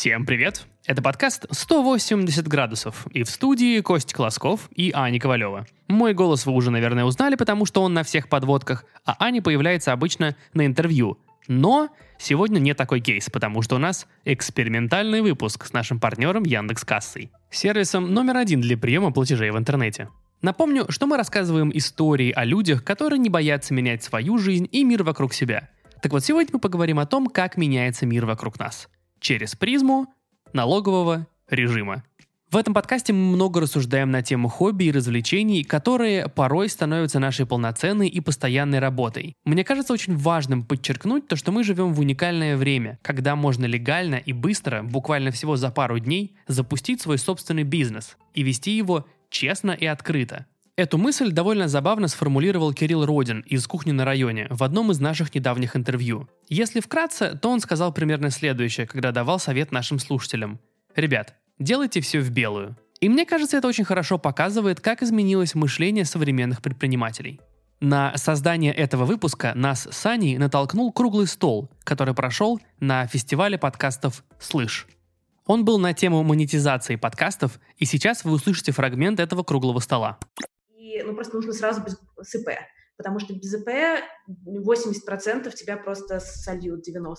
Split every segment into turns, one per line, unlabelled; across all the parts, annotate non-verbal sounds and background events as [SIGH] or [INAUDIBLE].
Всем привет! Это подкаст «180 градусов» и в студии Кость Колосков и Аня Ковалева. Мой голос вы уже, наверное, узнали, потому что он на всех подводках, а Аня появляется обычно на интервью. Но сегодня не такой кейс, потому что у нас экспериментальный выпуск с нашим партнером Яндекс Кассой, сервисом номер один для приема платежей в интернете. Напомню, что мы рассказываем истории о людях, которые не боятся менять свою жизнь и мир вокруг себя. Так вот, сегодня мы поговорим о том, как меняется мир вокруг нас. Через призму налогового режима. В этом подкасте мы много рассуждаем на тему хобби и развлечений, которые порой становятся нашей полноценной и постоянной работой. Мне кажется очень важным подчеркнуть то, что мы живем в уникальное время, когда можно легально и быстро, буквально всего за пару дней, запустить свой собственный бизнес и вести его честно и открыто. Эту мысль довольно забавно сформулировал Кирилл Родин из «Кухни на районе» в одном из наших недавних интервью. Если вкратце, то он сказал примерно следующее, когда давал совет нашим слушателям. «Ребят, делайте все в белую». И мне кажется, это очень хорошо показывает, как изменилось мышление современных предпринимателей. На создание этого выпуска нас с Аней натолкнул круглый стол, который прошел на фестивале подкастов «Слышь». Он был на тему монетизации подкастов, и сейчас вы услышите фрагмент этого круглого стола.
Ну, просто нужно сразу без с ИП, потому что без ИП 80% тебя просто сольют 90%.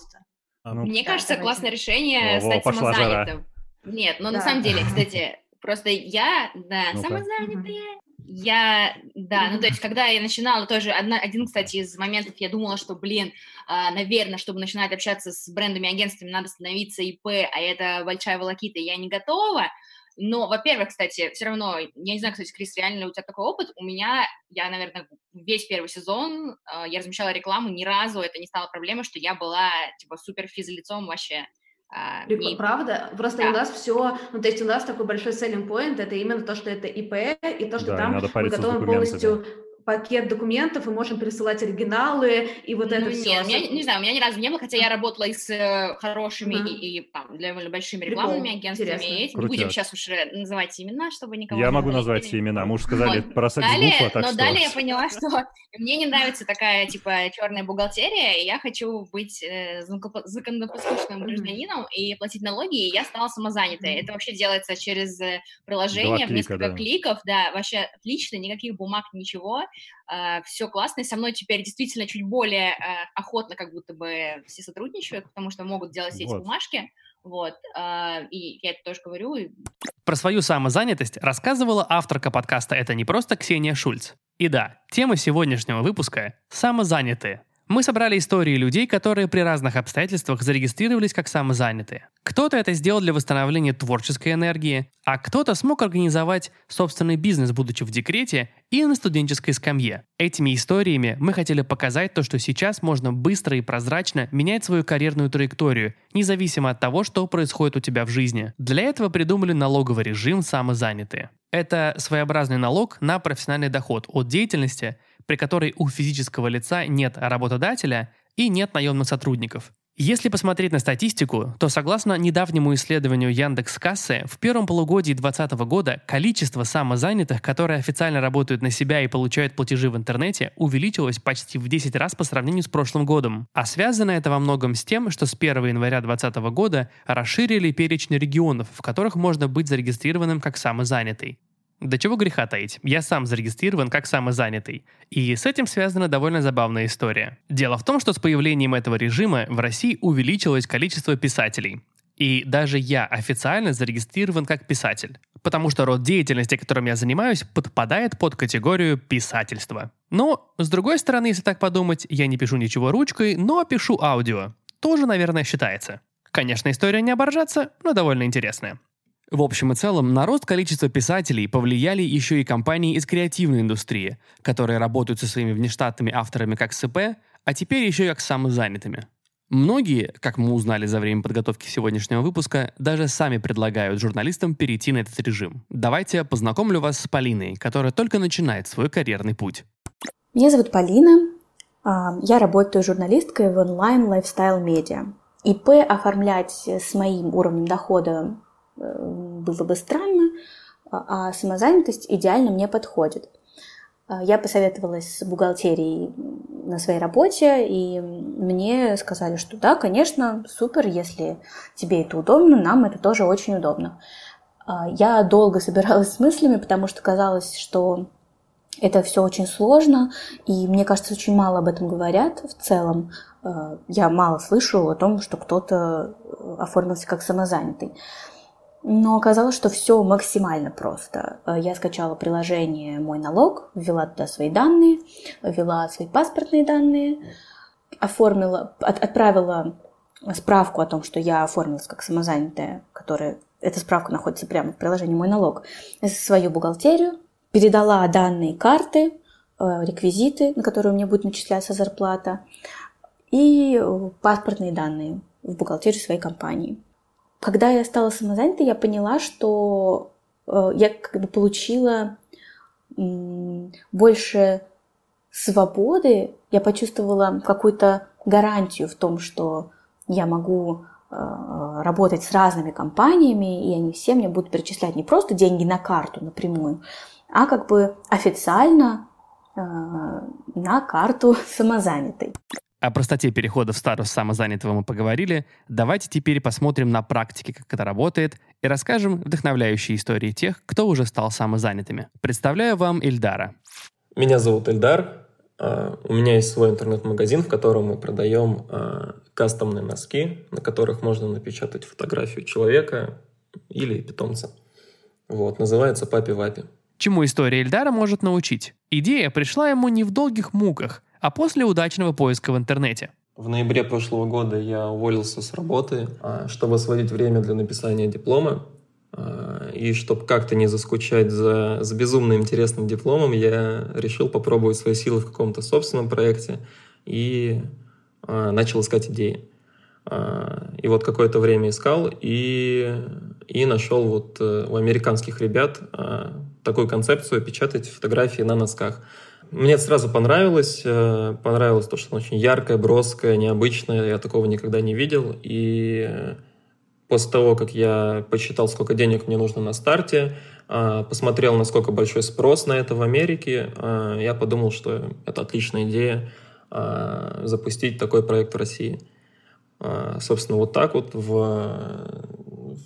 А ну, Мне да, кажется, давайте. классное решение О, стать самозанятым. Нет, но да. на самом деле, [LAUGHS] кстати, просто я, да, ну самозанятая, я, да, ну то есть, когда я начинала, тоже одна, один, кстати, из моментов, я думала, что, блин, а, наверное, чтобы начинать общаться с брендами, агентствами, надо становиться ИП, а это большая волокита, я не готова. Но, во-первых, кстати, все равно, я не знаю, кстати, Крис, реально ли у тебя такой опыт? У меня, я, наверное, весь первый сезон э, я размещала рекламу, ни разу это не стало проблемой, что я была, типа, супер физлицом вообще.
А, и... Правда? Просто да. у нас все, ну то есть у нас такой большой selling point, это именно то, что это ИП, и то, что да, там мы готовы полностью да пакет документов, и можем пересылать оригиналы, и вот ну, это
нет,
все.
У меня, не знаю, у меня ни разу не было, хотя я работала и с э, хорошими mm-hmm. и, и там, для большими рекламными Прикол. агентствами. Интересно. Не будем сейчас уж э, называть имена, чтобы никого
Я могу назвать все имена. Мы уже сказали вот. про секс далее,
так Но что... далее я поняла, что мне не нравится такая, типа, черная бухгалтерия, и я хочу быть э, законопослушным гражданином и платить налоги, и я стала самозанятой. Это вообще делается через э, приложение, в несколько да. кликов, да, вообще отлично, никаких бумаг, ничего. А, все классно, и со мной теперь действительно чуть более а, охотно как будто бы все сотрудничают, потому что могут делать все эти вот. бумажки, вот, а, и я это тоже говорю.
Про свою самозанятость рассказывала авторка подкаста «Это не просто» Ксения Шульц. И да, тема сегодняшнего выпуска – самозанятые – мы собрали истории людей, которые при разных обстоятельствах зарегистрировались как самозанятые. Кто-то это сделал для восстановления творческой энергии, а кто-то смог организовать собственный бизнес, будучи в декрете и на студенческой скамье. Этими историями мы хотели показать то, что сейчас можно быстро и прозрачно менять свою карьерную траекторию, независимо от того, что происходит у тебя в жизни. Для этого придумали налоговый режим самозанятые. Это своеобразный налог на профессиональный доход от деятельности – при которой у физического лица нет работодателя и нет наемных сотрудников. Если посмотреть на статистику, то согласно недавнему исследованию Яндекс Кассы, в первом полугодии 2020 года количество самозанятых, которые официально работают на себя и получают платежи в интернете, увеличилось почти в 10 раз по сравнению с прошлым годом. А связано это во многом с тем, что с 1 января 2020 года расширили перечень регионов, в которых можно быть зарегистрированным как самозанятый. До чего греха таить, я сам зарегистрирован как самозанятый. И с этим связана довольно забавная история. Дело в том, что с появлением этого режима в России увеличилось количество писателей. И даже я официально зарегистрирован как писатель, потому что род деятельности, которым я занимаюсь, подпадает под категорию писательства. Но, с другой стороны, если так подумать, я не пишу ничего ручкой, но пишу аудио. Тоже, наверное, считается. Конечно, история не оборжаться, но довольно интересная. В общем и целом, на рост количества писателей повлияли еще и компании из креативной индустрии, которые работают со своими внештатными авторами как СП, а теперь еще и как самозанятыми. Многие, как мы узнали за время подготовки сегодняшнего выпуска, даже сами предлагают журналистам перейти на этот режим. Давайте познакомлю вас с Полиной, которая только начинает свой карьерный путь.
Меня зовут Полина. А, я работаю журналисткой в онлайн лайфстайл медиа. ИП оформлять с моим уровнем дохода было бы странно, а, а самозанятость идеально мне подходит. Я посоветовалась с бухгалтерией на своей работе, и мне сказали, что да, конечно, супер, если тебе это удобно, нам это тоже очень удобно. Я долго [LAUGHS] собиралась с мыслями, потому что казалось, что это все очень сложно, и мне кажется, очень мало об этом говорят в целом. Э, я мало слышу о том, что кто-то э, оформился как самозанятый. Но оказалось, что все максимально просто. Э, я скачала приложение «Мой налог», ввела туда свои данные, ввела свои паспортные данные, оформила, от, отправила справку о том, что я оформилась как самозанятая, которая эта справка находится прямо в приложении «Мой налог», свою бухгалтерию, передала данные карты, реквизиты, на которые у меня будет начисляться зарплата, и э, паспортные данные в бухгалтерию своей компании. Когда я стала самозанятой, я поняла, что э, я как бы получила больше свободы, я почувствовала какую-то гарантию в том, что я могу э, работать с разными компаниями, и они все мне будут перечислять не просто деньги на карту напрямую, а как бы официально на карту самозанятой.
О простоте перехода в статус самозанятого мы поговорили. Давайте теперь посмотрим на практике, как это работает, и расскажем вдохновляющие истории тех, кто уже стал самозанятыми. Представляю вам Ильдара.
Меня зовут Ильдар. А, у меня есть свой интернет-магазин, в котором мы продаем а, кастомные носки, на которых можно напечатать фотографию человека или питомца. Вот, называется «Папи Вапи».
Чему история Ильдара может научить? Идея пришла ему не в долгих муках – а после удачного поиска в интернете.
В ноябре прошлого года я уволился с работы, а, чтобы сводить время для написания диплома. А, и чтобы как-то не заскучать за, за безумно интересным дипломом, я решил попробовать свои силы в каком-то собственном проекте и а, начал искать идеи. И вот какое-то время искал и, и нашел вот э, у американских ребят такую концепцию печатать фотографии на носках. Мне сразу понравилось. Э, понравилось то, что она очень яркая, броская, необычная. Я такого никогда не видел. И после того, как я посчитал, сколько денег мне нужно на старте, э, посмотрел, насколько большой спрос на это в Америке, э, я подумал, что это отличная идея запустить такой проект в России. Собственно, вот так вот в,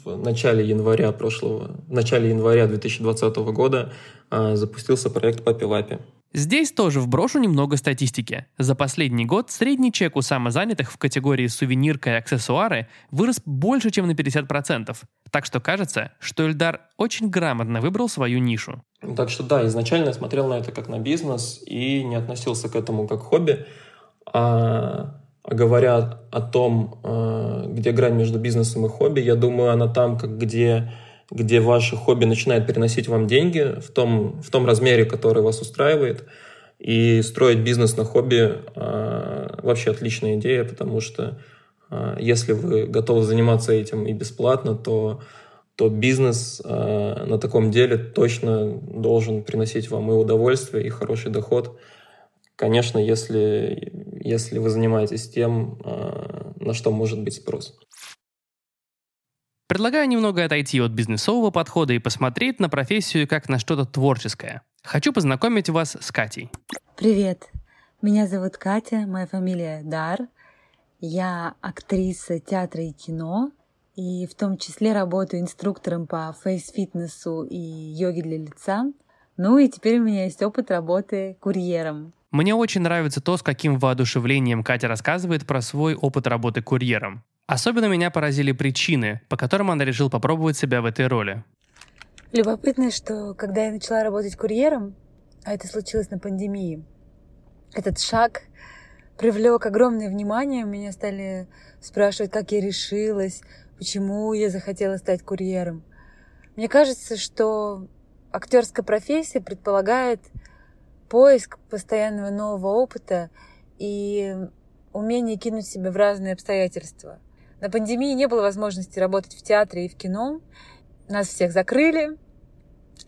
в начале января прошлого, в начале января 2020 года запустился проект Папи Лапи.
Здесь тоже вброшу немного статистики. За последний год средний чек у самозанятых в категории сувенирка и аксессуары вырос больше, чем на 50%. Так что кажется, что Эльдар очень грамотно выбрал свою нишу.
Так что да, изначально я смотрел на это как на бизнес и не относился к этому как хобби. А говоря о том, а, где грань между бизнесом и хобби, я думаю, она там, как где где ваше хобби начинает переносить вам деньги в том, в том размере, который вас устраивает. И строить бизнес на хобби э, вообще отличная идея, потому что э, если вы готовы заниматься этим и бесплатно, то, то бизнес э, на таком деле точно должен приносить вам и удовольствие, и хороший доход. Конечно, если, если вы занимаетесь тем, э, на что может быть спрос.
Предлагаю немного отойти от бизнесового подхода и посмотреть на профессию как на что-то творческое. Хочу познакомить вас с Катей.
Привет, меня зовут Катя, моя фамилия Дар. Я актриса театра и кино, и в том числе работаю инструктором по фейс-фитнесу и йоге для лица. Ну и теперь у меня есть опыт работы курьером.
Мне очень нравится то, с каким воодушевлением Катя рассказывает про свой опыт работы курьером. Особенно меня поразили причины, по которым она решила попробовать себя в этой роли.
Любопытно, что когда я начала работать курьером, а это случилось на пандемии, этот шаг привлек огромное внимание. Меня стали спрашивать, как я решилась, почему я захотела стать курьером. Мне кажется, что актерская профессия предполагает поиск постоянного нового опыта и умение кинуть себя в разные обстоятельства. На пандемии не было возможности работать в театре и в кино. Нас всех закрыли.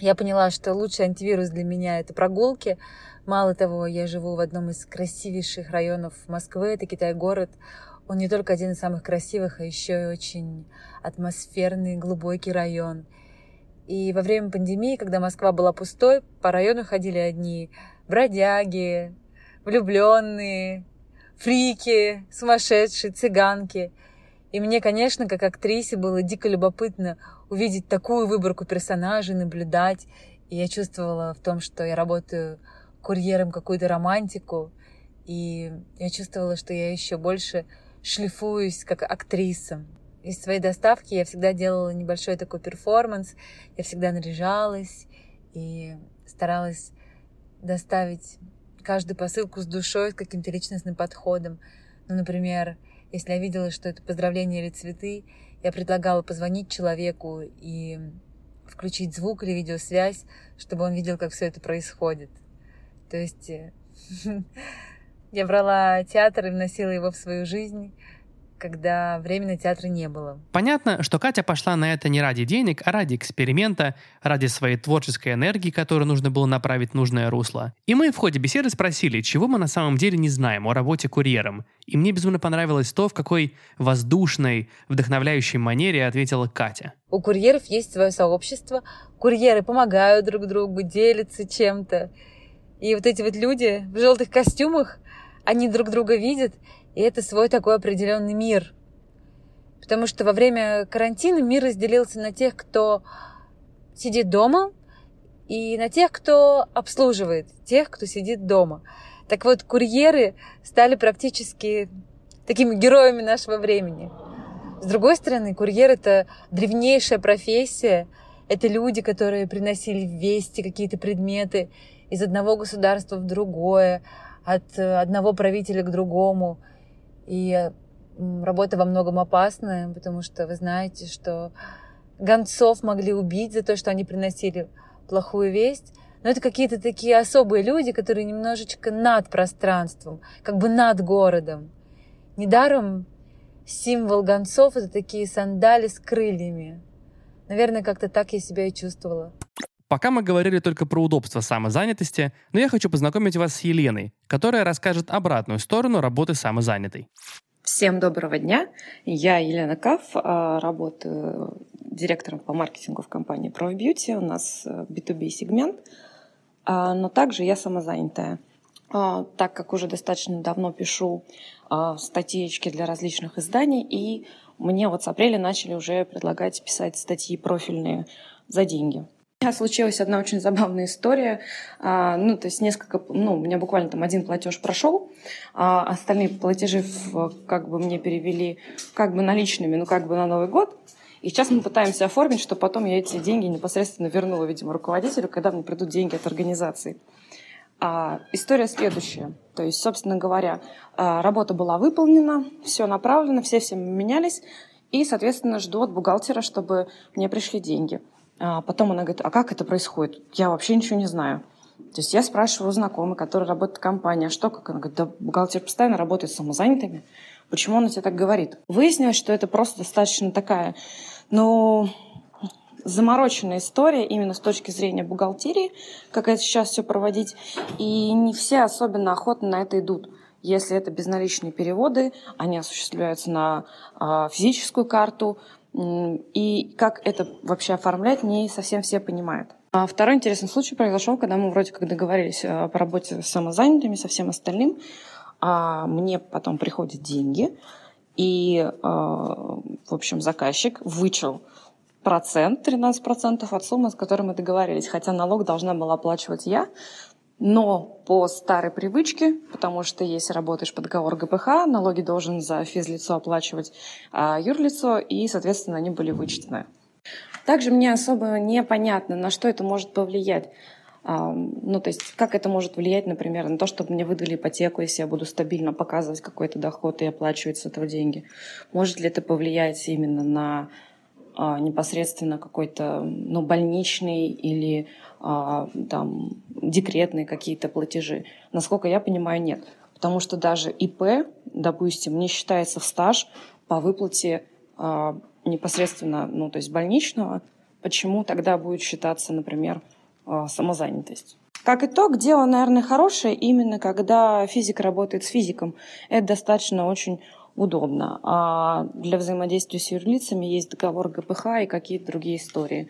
Я поняла, что лучший антивирус для меня — это прогулки. Мало того, я живу в одном из красивейших районов Москвы. Это Китай-город. Он не только один из самых красивых, а еще и очень атмосферный, глубокий район. И во время пандемии, когда Москва была пустой, по району ходили одни бродяги, влюбленные, фрики, сумасшедшие, цыганки. И мне, конечно, как актрисе было дико любопытно увидеть такую выборку персонажей, наблюдать. И я чувствовала в том, что я работаю курьером какую-то романтику. И я чувствовала, что я еще больше шлифуюсь как актриса. Из своей доставки я всегда делала небольшой такой перформанс. Я всегда наряжалась и старалась доставить каждую посылку с душой, с каким-то личностным подходом. Ну, например, если я видела, что это поздравление или цветы, я предлагала позвонить человеку и включить звук или видеосвязь, чтобы он видел, как все это происходит. То есть э, [LAUGHS] я брала театр и вносила его в свою жизнь, когда времени театра не было.
Понятно, что Катя пошла на это не ради денег, а ради эксперимента, ради своей творческой энергии, которую нужно было направить в нужное русло. И мы в ходе беседы спросили, чего мы на самом деле не знаем о работе курьером. И мне безумно понравилось то, в какой воздушной, вдохновляющей манере ответила Катя.
У курьеров есть свое сообщество, курьеры помогают друг другу, делятся чем-то. И вот эти вот люди в желтых костюмах, они друг друга видят, и это свой такой определенный мир. Потому что во время карантина мир разделился на тех, кто сидит дома, и на тех, кто обслуживает тех, кто сидит дома. Так вот, курьеры стали практически такими героями нашего времени. С другой стороны, курьер — это древнейшая профессия. Это люди, которые приносили вести, какие-то предметы из одного государства в другое, от одного правителя к другому. И работа во многом опасная, потому что вы знаете, что гонцов могли убить за то, что они приносили плохую весть. Но это какие-то такие особые люди, которые немножечко над пространством, как бы над городом. Недаром символ гонцов — это такие сандали с крыльями. Наверное, как-то так я себя и чувствовала.
Пока мы говорили только про удобство самозанятости, но я хочу познакомить вас с Еленой, которая расскажет обратную сторону работы самозанятой.
Всем доброго дня. Я Елена Каф, а, работаю директором по маркетингу в компании Pro Beauty. У нас B2B э, сегмент, а, но также я самозанятая. А, так как уже достаточно давно пишу статьечки для различных изданий, и мне вот с апреля начали уже предлагать писать статьи профильные за деньги. Меня случилась одна очень забавная история. А, ну, то есть несколько, ну, у меня буквально там один платеж прошел, а остальные платежи как бы мне перевели как бы наличными, ну, как бы на Новый год. И сейчас мы пытаемся оформить, что потом я эти деньги непосредственно вернула, видимо, руководителю, когда мне придут деньги от организации. А, история следующая. То есть, собственно говоря, а, работа была выполнена, все направлено, все всем менялись, и, соответственно, жду от бухгалтера, чтобы мне пришли деньги. А потом она говорит, а как это происходит? Я вообще ничего не знаю. То есть я спрашиваю у знакомой, которая работает в компании, а что, как? Она говорит, да бухгалтер постоянно работает с самозанятыми. Почему он тебе так говорит? Выяснилось, что это просто достаточно такая, ну, замороченная история именно с точки зрения бухгалтерии, как это сейчас все проводить. И не все особенно охотно на это идут. Если это безналичные переводы, они осуществляются на э, физическую карту, и как это вообще оформлять, не совсем все понимают. А второй интересный случай произошел, когда мы вроде как договорились э, по работе с самозанятыми, со всем остальным. А мне потом приходят деньги, и, э, в общем, заказчик вычел процент, 13% от суммы, с которой мы договорились. Хотя налог должна была оплачивать я, но по старой привычке, потому что если работаешь по договору ГПХ, налоги должен за физлицо оплачивать а, юрлицо, и, соответственно, они были вычтены. Также мне особо непонятно, на что это может повлиять. А, ну, то есть, как это может влиять, например, на то, чтобы мне выдали ипотеку, если я буду стабильно показывать какой-то доход и оплачивать с этого деньги. Может ли это повлиять именно на а, непосредственно какой-то ну, больничный или там, декретные какие-то платежи. Насколько я понимаю, нет. Потому что даже ИП, допустим, не считается в стаж по выплате а, непосредственно, ну, то есть больничного. Почему тогда будет считаться, например, а, самозанятость? Как итог, дело, наверное, хорошее именно когда физик работает с физиком. Это достаточно очень удобно. А для взаимодействия с юрлицами есть договор ГПХ и какие-то другие истории.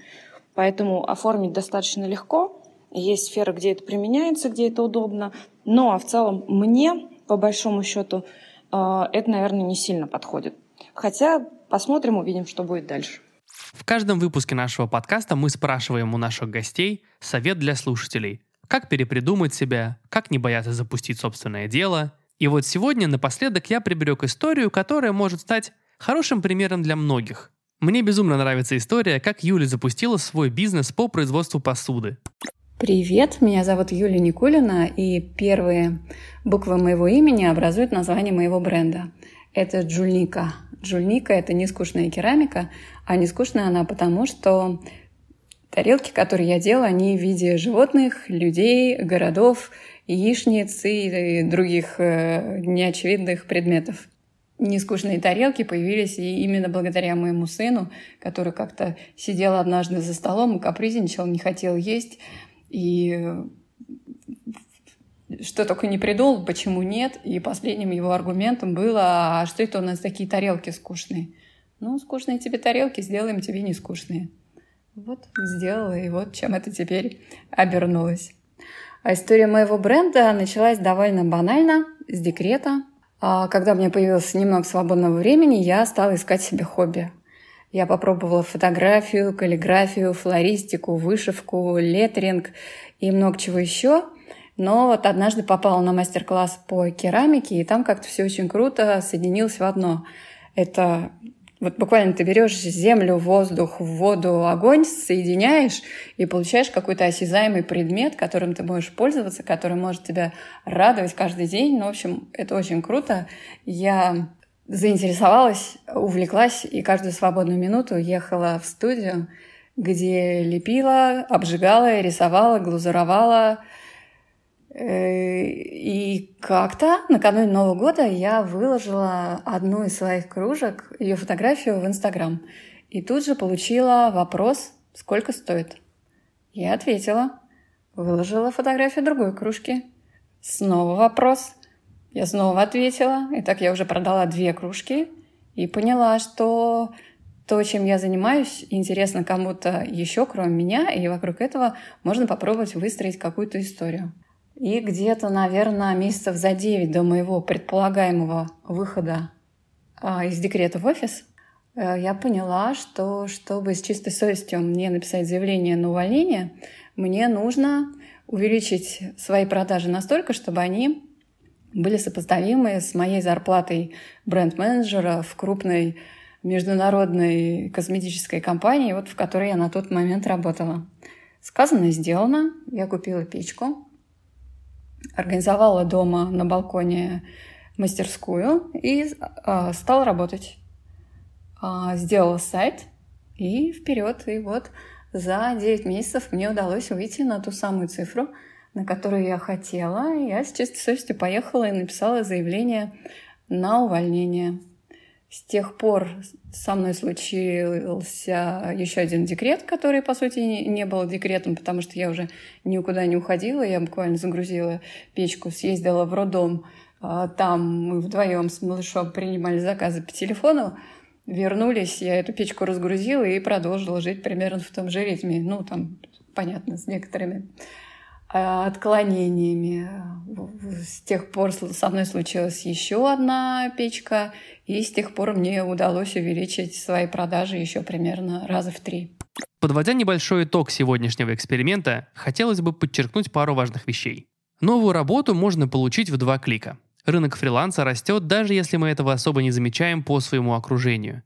Поэтому оформить достаточно легко. есть сферы, где это применяется, где это удобно. Но а в целом мне, по большому счету, э, это, наверное, не сильно подходит. Хотя посмотрим, увидим, что будет дальше.
В каждом выпуске нашего подкаста мы спрашиваем у наших гостей совет для слушателей. Как перепридумать себя, как не бояться запустить собственное дело. И вот сегодня напоследок я приберег историю, которая может стать хорошим примером для многих. Мне безумно нравится история, как Юля запустила свой бизнес по производству посуды.
Привет, меня зовут Юлия Никулина, и первые буквы моего имени образуют название моего бренда. Это Джульника. Джульника – это не скучная керамика, а не скучная она потому, что тарелки, которые я делаю, они в виде животных, людей, городов, яичниц и других э, неочевидных предметов. Нескучные тарелки появились и именно благодаря моему сыну, который как-то сидел однажды за столом и капризничал, не хотел есть. И что только не придумал, почему нет. И последним его аргументом было, а что это у нас такие тарелки скучные? Ну, скучные тебе тарелки, сделаем тебе не скучные. Вот сделала, и вот чем это теперь обернулось. А история моего бренда началась довольно банально, с декрета. А когда у меня появилось немного свободного времени, я стала искать себе хобби. Я попробовала фотографию, каллиграфию, флористику, вышивку, леттеринг и много чего еще – но вот однажды попала на мастер-класс по керамике, и там как-то все очень круто соединилось в одно. Это вот буквально ты берешь землю, воздух, воду, огонь, соединяешь и получаешь какой-то осязаемый предмет, которым ты можешь пользоваться, который может тебя радовать каждый день. Ну, в общем, это очень круто. Я заинтересовалась, увлеклась и каждую свободную минуту ехала в студию, где лепила, обжигала, рисовала, глазуровала, и как-то накануне Нового года я выложила одну из своих кружек, ее фотографию в Инстаграм. И тут же получила вопрос, сколько стоит. Я ответила, выложила фотографию другой кружки. Снова вопрос. Я снова ответила. И так я уже продала две кружки и поняла, что то, чем я занимаюсь, интересно кому-то еще, кроме меня, и вокруг этого можно попробовать выстроить какую-то историю. И где-то, наверное, месяцев за 9 до моего предполагаемого выхода а, из декрета в офис, э, я поняла, что чтобы с чистой совестью мне написать заявление на увольнение, мне нужно увеличить свои продажи настолько, чтобы они были сопоставимы с моей зарплатой бренд-менеджера в крупной международной косметической компании, вот в которой я на тот момент работала. Сказано, сделано. Я купила печку, организовала дома на балконе мастерскую и э, стала работать. Э, сделала сайт и вперед. И вот за 9 месяцев мне удалось выйти на ту самую цифру, на которую я хотела. Я с чистой совестью поехала и написала заявление на увольнение. С тех пор со мной случился еще один декрет, который, по сути, не был декретом, потому что я уже никуда не уходила. Я буквально загрузила печку, съездила в роддом. А, там мы вдвоем с малышом принимали заказы по телефону. Вернулись, я эту печку разгрузила и продолжила жить примерно в том же ритме. Ну, там, понятно, с некоторыми отклонениями. С тех пор со мной случилась еще одна печка, и с тех пор мне удалось увеличить свои продажи еще примерно раза в три.
Подводя небольшой итог сегодняшнего эксперимента, хотелось бы подчеркнуть пару важных вещей. Новую работу можно получить в два клика. Рынок фриланса растет, даже если мы этого особо не замечаем по своему окружению.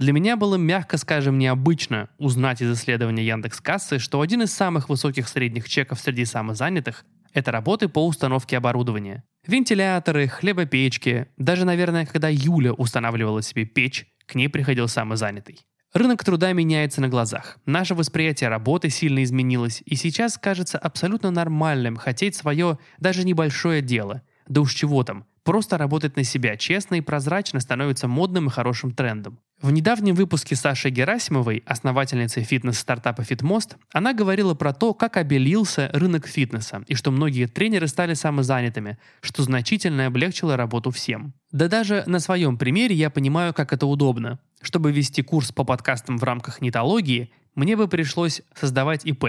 Для меня было, мягко скажем, необычно узнать из исследования Яндекс Кассы, что один из самых высоких средних чеков среди самозанятых – это работы по установке оборудования. Вентиляторы, хлебопечки. Даже, наверное, когда Юля устанавливала себе печь, к ней приходил самозанятый. Рынок труда меняется на глазах. Наше восприятие работы сильно изменилось, и сейчас кажется абсолютно нормальным хотеть свое даже небольшое дело. Да уж чего там, просто работать на себя честно и прозрачно становится модным и хорошим трендом. В недавнем выпуске Саши Герасимовой, основательницы фитнес-стартапа FitMost, она говорила про то, как обелился рынок фитнеса и что многие тренеры стали самозанятыми, что значительно облегчило работу всем. Да даже на своем примере я понимаю, как это удобно. Чтобы вести курс по подкастам в рамках нетологии, мне бы пришлось создавать ИП.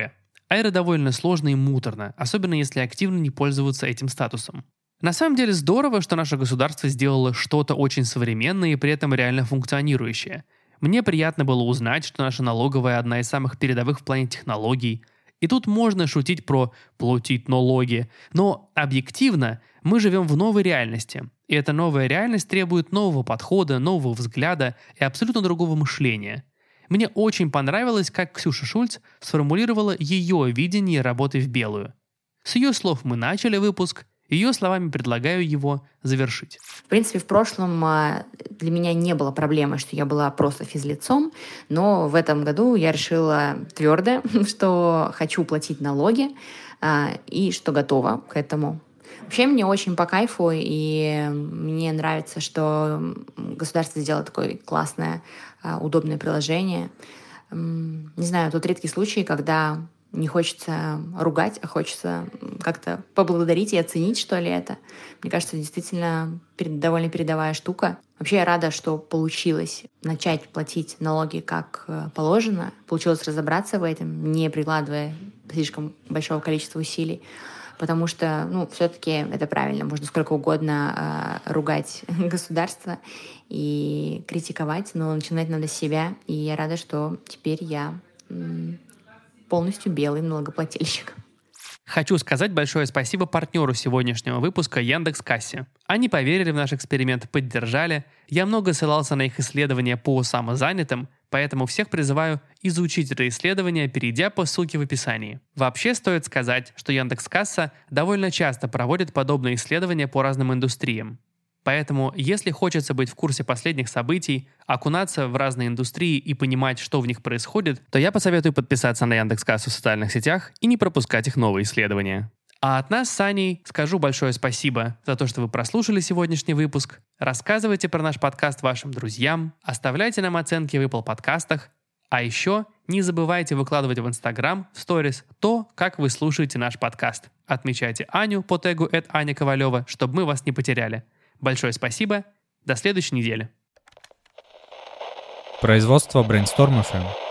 Айра довольно сложно и муторно, особенно если активно не пользоваться этим статусом. На самом деле здорово, что наше государство сделало что-то очень современное и при этом реально функционирующее. Мне приятно было узнать, что наша налоговая одна из самых передовых в плане технологий. И тут можно шутить про «платить налоги», но объективно мы живем в новой реальности, и эта новая реальность требует нового подхода, нового взгляда и абсолютно другого мышления. Мне очень понравилось, как Ксюша Шульц сформулировала ее видение работы в белую. С ее слов мы начали выпуск, ее словами предлагаю его завершить.
В принципе, в прошлом а, для меня не было проблемы, что я была просто физлицом, но в этом году я решила твердо, [LAUGHS] что хочу платить налоги а, и что готова к этому. Вообще мне очень по кайфу, и мне нравится, что государство сделало такое классное, а, удобное приложение. Не знаю, тут редкий случай, когда не хочется ругать, а хочется как-то поблагодарить и оценить, что ли, это. Мне кажется, действительно довольно передовая штука. Вообще я рада, что получилось начать платить налоги как э, положено, получилось разобраться в этом, не прикладывая слишком большого количества усилий потому что, ну, все-таки это правильно, можно сколько угодно э, ругать [LAUGHS] государство и критиковать, но начинать надо с себя, и я рада, что теперь я полностью белый налогоплательщик.
Хочу сказать большое спасибо партнеру сегодняшнего выпуска Яндекс Кассе. Они поверили в наш эксперимент, поддержали. Я много ссылался на их исследования по самозанятым, поэтому всех призываю изучить это исследование, перейдя по ссылке в описании. Вообще стоит сказать, что Яндекс Касса довольно часто проводит подобные исследования по разным индустриям. Поэтому, если хочется быть в курсе последних событий, окунаться в разные индустрии и понимать, что в них происходит, то я посоветую подписаться на Яндекс.Кассу в социальных сетях и не пропускать их новые исследования. А от нас с Аней скажу большое спасибо за то, что вы прослушали сегодняшний выпуск. Рассказывайте про наш подкаст вашим друзьям, оставляйте нам оценки в Apple подкастах, а еще не забывайте выкладывать в Instagram в сторис то, как вы слушаете наш подкаст. Отмечайте Аню по тегу Аня Ковалева, чтобы мы вас не потеряли. Большое спасибо. До следующей недели.
Производство Brainstorm FM.